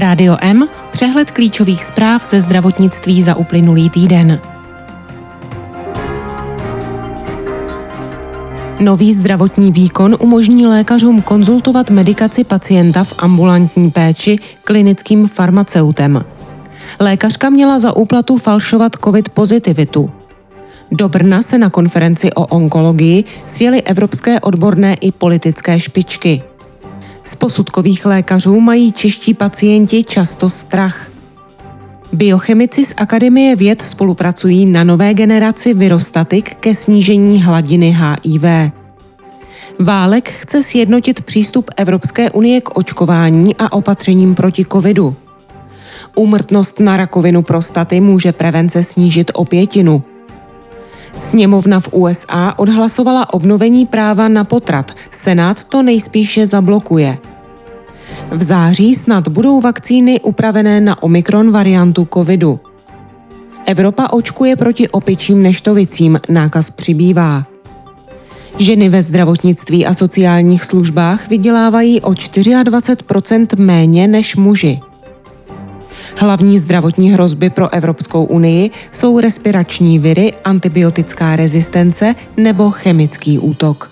Rádio M, přehled klíčových zpráv ze zdravotnictví za uplynulý týden. Nový zdravotní výkon umožní lékařům konzultovat medikaci pacienta v ambulantní péči klinickým farmaceutem. Lékařka měla za úplatu falšovat covid pozitivitu. Do Brna se na konferenci o onkologii sjeli evropské odborné i politické špičky. Z posudkových lékařů mají čeští pacienti často strach. Biochemici z Akademie věd spolupracují na nové generaci virostatik ke snížení hladiny HIV. Válek chce sjednotit přístup Evropské unie k očkování a opatřením proti covidu. Úmrtnost na rakovinu prostaty může prevence snížit o pětinu. Sněmovna v USA odhlasovala obnovení práva na potrat. Senát to nejspíše zablokuje. V září snad budou vakcíny upravené na omikron variantu covidu. Evropa očkuje proti opičím neštovicím, nákaz přibývá. Ženy ve zdravotnictví a sociálních službách vydělávají o 24% méně než muži. Hlavní zdravotní hrozby pro Evropskou unii jsou respirační viry, antibiotická rezistence nebo chemický útok.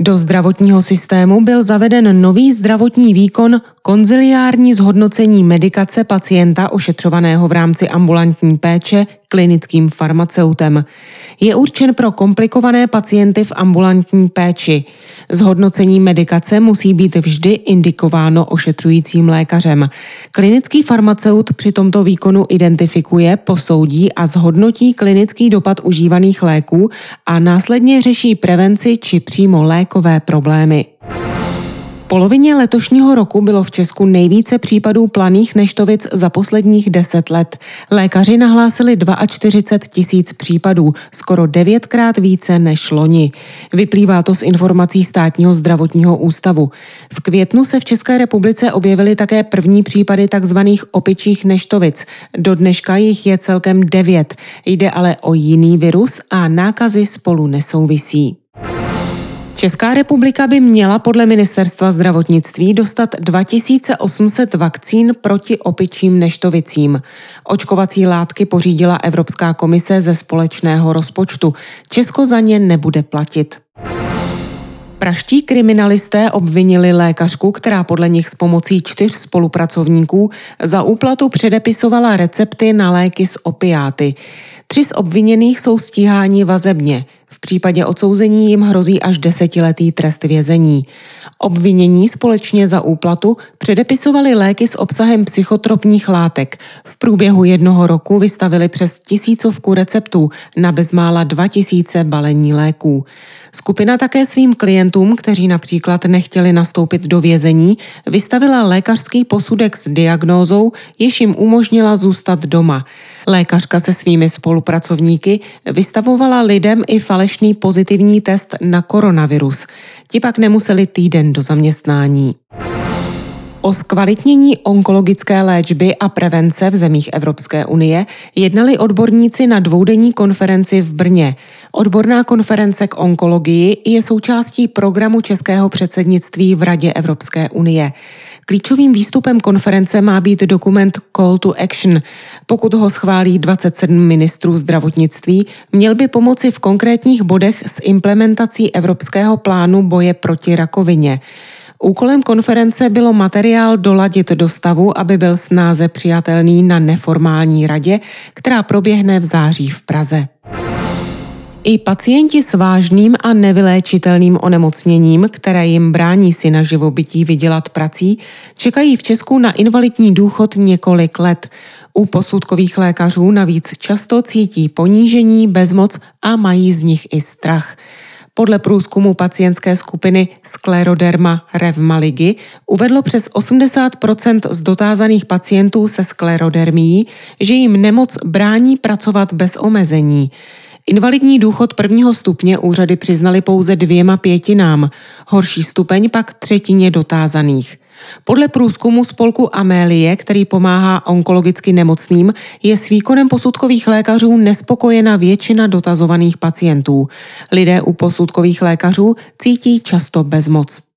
Do zdravotního systému byl zaveden nový zdravotní výkon konziliární zhodnocení medikace pacienta ošetřovaného v rámci ambulantní péče klinickým farmaceutem. Je určen pro komplikované pacienty v ambulantní péči. Zhodnocení medikace musí být vždy indikováno ošetřujícím lékařem. Klinický farmaceut při tomto výkonu identifikuje, posoudí a zhodnotí klinický dopad užívaných léků a následně řeší prevenci či přímo lékové problémy polovině letošního roku bylo v Česku nejvíce případů planých neštovic za posledních 10 let. Lékaři nahlásili 42 tisíc případů, skoro devětkrát více než loni. Vyplývá to z informací státního zdravotního ústavu. V květnu se v České republice objevily také první případy tzv. opičích neštovic. Do dneška jich je celkem devět. Jde ale o jiný virus a nákazy spolu nesouvisí. Česká republika by měla podle ministerstva zdravotnictví dostat 2800 vakcín proti opičím neštovicím. Očkovací látky pořídila Evropská komise ze společného rozpočtu. Česko za ně nebude platit. Praští kriminalisté obvinili lékařku, která podle nich s pomocí čtyř spolupracovníků za úplatu předepisovala recepty na léky s opiáty. Tři z obviněných jsou stíháni vazebně – případě odsouzení jim hrozí až desetiletý trest vězení. Obvinění společně za úplatu předepisovali léky s obsahem psychotropních látek. V průběhu jednoho roku vystavili přes tisícovku receptů na bezmála 2000 balení léků. Skupina také svým klientům, kteří například nechtěli nastoupit do vězení, vystavila lékařský posudek s diagnózou, jež jim umožnila zůstat doma. Lékařka se svými spolupracovníky vystavovala lidem i falešný pozitivní test na koronavirus. Ti pak nemuseli týden do zaměstnání. O zkvalitnění onkologické léčby a prevence v zemích Evropské unie jednali odborníci na dvoudenní konferenci v Brně. Odborná konference k onkologii je součástí programu českého předsednictví v Radě Evropské unie. Klíčovým výstupem konference má být dokument Call to Action. Pokud ho schválí 27 ministrů zdravotnictví, měl by pomoci v konkrétních bodech s implementací Evropského plánu boje proti rakovině. Úkolem konference bylo materiál doladit do stavu, aby byl snáze přijatelný na neformální radě, která proběhne v září v Praze. I pacienti s vážným a nevyléčitelným onemocněním, které jim brání si na živobytí vydělat prací, čekají v Česku na invalidní důchod několik let. U posudkových lékařů navíc často cítí ponížení, bezmoc a mají z nich i strach. Podle průzkumu pacientské skupiny Skleroderma revmaligy uvedlo přes 80% z dotázaných pacientů se sklerodermií, že jim nemoc brání pracovat bez omezení. Invalidní důchod prvního stupně úřady přiznali pouze dvěma pětinám, horší stupeň pak třetině dotázaných. Podle průzkumu spolku Amélie, který pomáhá onkologicky nemocným, je s výkonem posudkových lékařů nespokojena většina dotazovaných pacientů. Lidé u posudkových lékařů cítí často bezmoc.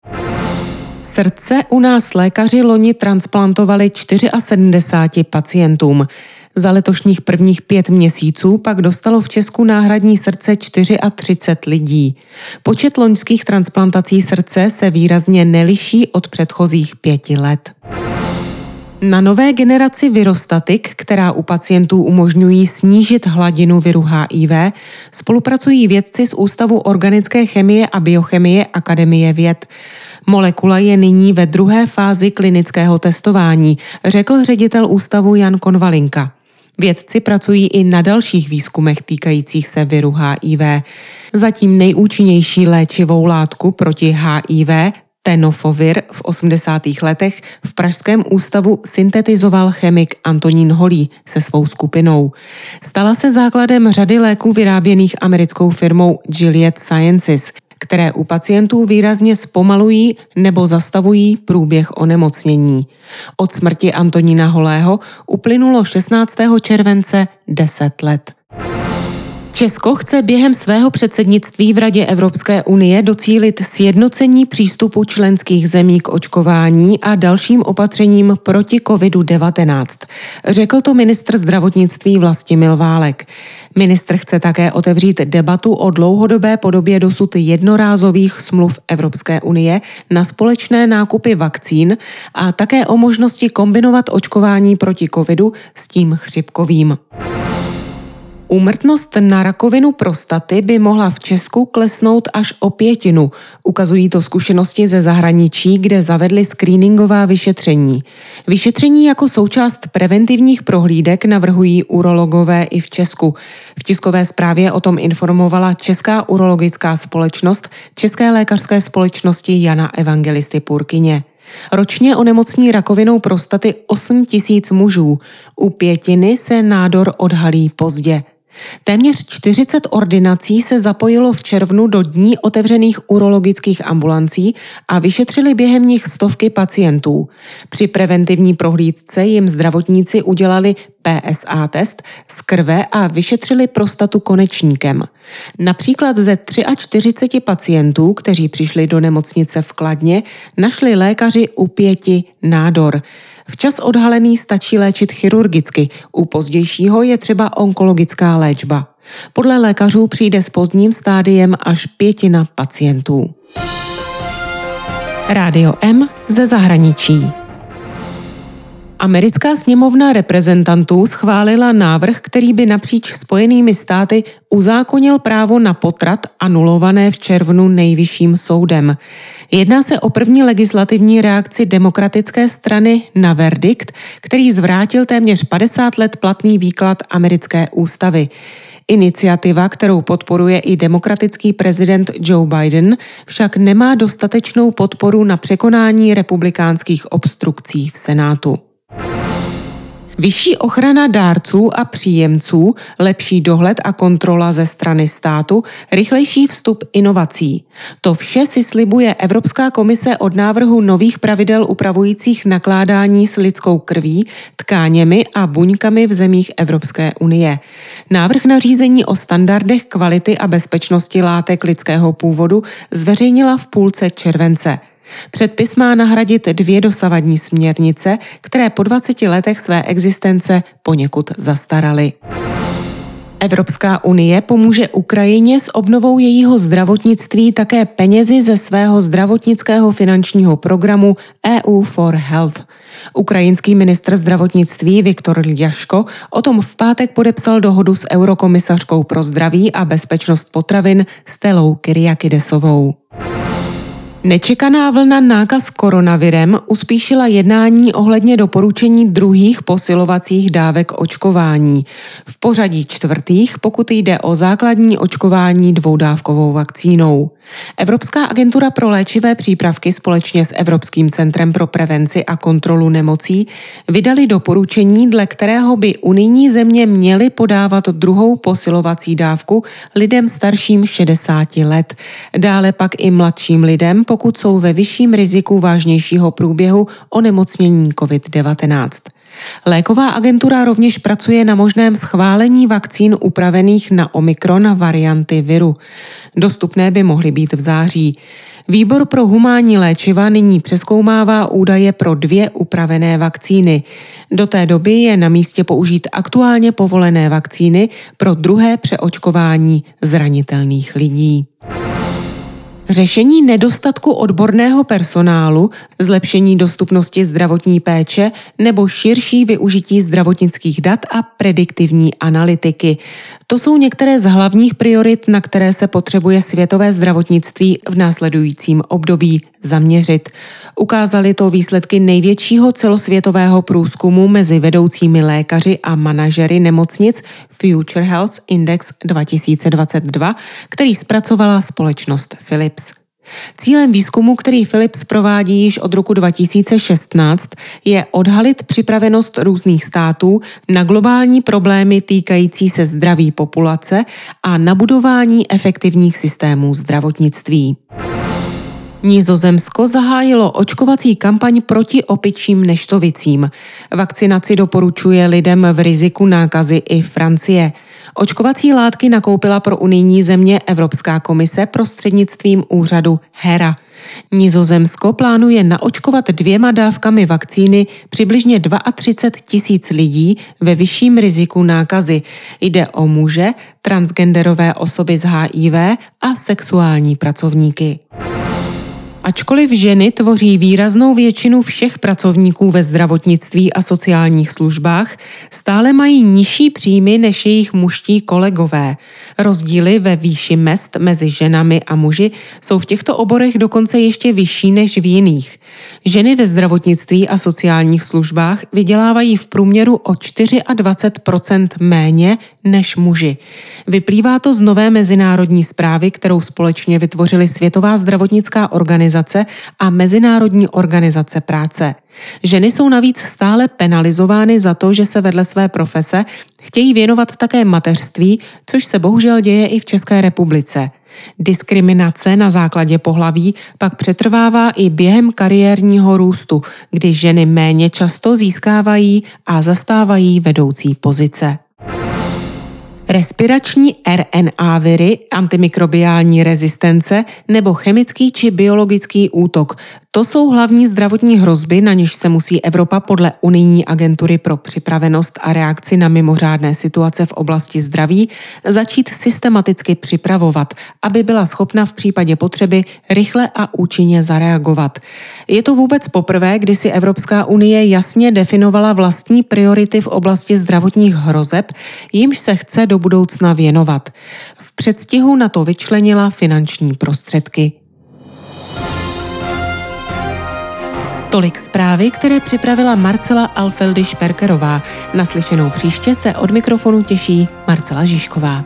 Srdce u nás lékaři loni transplantovali 74 pacientům. Za letošních prvních pět měsíců pak dostalo v Česku náhradní srdce 34 lidí. Počet loňských transplantací srdce se výrazně neliší od předchozích pěti let. Na nové generaci virostatik, která u pacientů umožňují snížit hladinu viru HIV, spolupracují vědci z Ústavu organické chemie a biochemie Akademie věd. Molekula je nyní ve druhé fázi klinického testování, řekl ředitel ústavu Jan Konvalinka. Vědci pracují i na dalších výzkumech týkajících se viru HIV. Zatím nejúčinnější léčivou látku proti HIV Tenofovir v 80. letech v Pražském ústavu syntetizoval chemik Antonín Holý se svou skupinou. Stala se základem řady léků vyráběných americkou firmou Gilead Sciences, které u pacientů výrazně zpomalují nebo zastavují průběh onemocnění. Od smrti Antonína Holého uplynulo 16. července 10 let. Česko chce během svého předsednictví v Radě Evropské unie docílit sjednocení přístupu členských zemí k očkování a dalším opatřením proti COVID-19. Řekl to ministr zdravotnictví Vlastimil Válek. Ministr chce také otevřít debatu o dlouhodobé podobě dosud jednorázových smluv Evropské unie na společné nákupy vakcín a také o možnosti kombinovat očkování proti covidu s tím chřipkovým. Úmrtnost na rakovinu prostaty by mohla v Česku klesnout až o pětinu. Ukazují to zkušenosti ze zahraničí, kde zavedli screeningová vyšetření. Vyšetření jako součást preventivních prohlídek navrhují urologové i v Česku. V tiskové zprávě o tom informovala Česká urologická společnost České lékařské společnosti Jana Evangelisty Purkyně. Ročně onemocní rakovinou prostaty 8 tisíc mužů. U pětiny se nádor odhalí pozdě. Téměř 40 ordinací se zapojilo v červnu do dní otevřených urologických ambulancí a vyšetřili během nich stovky pacientů. Při preventivní prohlídce jim zdravotníci udělali PSA test z krve a vyšetřili prostatu konečníkem. Například ze 43 pacientů, kteří přišli do nemocnice v Kladně, našli lékaři u pěti nádor. Včas odhalený stačí léčit chirurgicky, u pozdějšího je třeba onkologická léčba. Podle lékařů přijde s pozdním stádiem až pětina pacientů. Rádio M ze zahraničí. Americká sněmovna reprezentantů schválila návrh, který by napříč Spojenými státy uzákonil právo na potrat anulované v červnu nejvyšším soudem. Jedná se o první legislativní reakci demokratické strany na verdikt, který zvrátil téměř 50 let platný výklad americké ústavy. Iniciativa, kterou podporuje i demokratický prezident Joe Biden, však nemá dostatečnou podporu na překonání republikánských obstrukcí v Senátu. Vyšší ochrana dárců a příjemců, lepší dohled a kontrola ze strany státu, rychlejší vstup inovací. To vše si slibuje Evropská komise od návrhu nových pravidel upravujících nakládání s lidskou krví, tkáněmi a buňkami v zemích Evropské unie. Návrh nařízení o standardech kvality a bezpečnosti látek lidského původu zveřejnila v půlce července. Předpis má nahradit dvě dosavadní směrnice, které po 20 letech své existence poněkud zastaraly. Evropská unie pomůže Ukrajině s obnovou jejího zdravotnictví také penězi ze svého zdravotnického finančního programu EU for Health. Ukrajinský ministr zdravotnictví Viktor Ljaško o tom v pátek podepsal dohodu s eurokomisařkou pro zdraví a bezpečnost potravin Stelou Kyriakidesovou. Nečekaná vlna nákaz koronavirem uspíšila jednání ohledně doporučení druhých posilovacích dávek očkování. V pořadí čtvrtých, pokud jde o základní očkování dvoudávkovou vakcínou. Evropská agentura pro léčivé přípravky společně s Evropským centrem pro prevenci a kontrolu nemocí vydali doporučení, dle kterého by unijní země měly podávat druhou posilovací dávku lidem starším 60 let. Dále pak i mladším lidem, pokud jsou ve vyšším riziku vážnějšího průběhu onemocnění COVID-19. Léková agentura rovněž pracuje na možném schválení vakcín upravených na Omikron varianty viru. Dostupné by mohly být v září. Výbor pro humánní léčiva nyní přeskoumává údaje pro dvě upravené vakcíny. Do té doby je na místě použít aktuálně povolené vakcíny pro druhé přeočkování zranitelných lidí. Řešení nedostatku odborného personálu, zlepšení dostupnosti zdravotní péče nebo širší využití zdravotnických dat a prediktivní analytiky. To jsou některé z hlavních priorit, na které se potřebuje světové zdravotnictví v následujícím období zaměřit. Ukázali to výsledky největšího celosvětového průzkumu mezi vedoucími lékaři a manažery nemocnic Future Health Index 2022, který zpracovala společnost Philips. Cílem výzkumu, který Philips provádí již od roku 2016, je odhalit připravenost různých států na globální problémy týkající se zdraví populace a na budování efektivních systémů zdravotnictví. Nízozemsko zahájilo očkovací kampaň proti opičím neštovicím. Vakcinaci doporučuje lidem v riziku nákazy i Francie. Očkovací látky nakoupila pro unijní země Evropská komise prostřednictvím úřadu HERA. Nizozemsko plánuje naočkovat dvěma dávkami vakcíny přibližně 32 tisíc lidí ve vyšším riziku nákazy. Jde o muže, transgenderové osoby z HIV a sexuální pracovníky. Ačkoliv ženy tvoří výraznou většinu všech pracovníků ve zdravotnictví a sociálních službách, stále mají nižší příjmy než jejich mužští kolegové. Rozdíly ve výši mest mezi ženami a muži jsou v těchto oborech dokonce ještě vyšší než v jiných. Ženy ve zdravotnictví a sociálních službách vydělávají v průměru o 24% méně než muži. Vyplývá to z nové mezinárodní zprávy, kterou společně vytvořili Světová zdravotnická organizace a Mezinárodní organizace práce. Ženy jsou navíc stále penalizovány za to, že se vedle své profese chtějí věnovat také mateřství, což se bohužel děje i v České republice. Diskriminace na základě pohlaví pak přetrvává i během kariérního růstu, kdy ženy méně často získávají a zastávají vedoucí pozice. Respirační RNA viry, antimikrobiální rezistence nebo chemický či biologický útok to jsou hlavní zdravotní hrozby, na něž se musí Evropa podle unijní agentury pro připravenost a reakci na mimořádné situace v oblasti zdraví začít systematicky připravovat, aby byla schopna v případě potřeby rychle a účinně zareagovat. Je to vůbec poprvé, kdy si Evropská unie jasně definovala vlastní priority v oblasti zdravotních hrozeb, jimž se chce do budoucna věnovat. V předstihu na to vyčlenila finanční prostředky. Tolik zprávy, které připravila Marcela Alfeldy Šperkerová. Naslyšenou příště se od mikrofonu těší Marcela Žižková.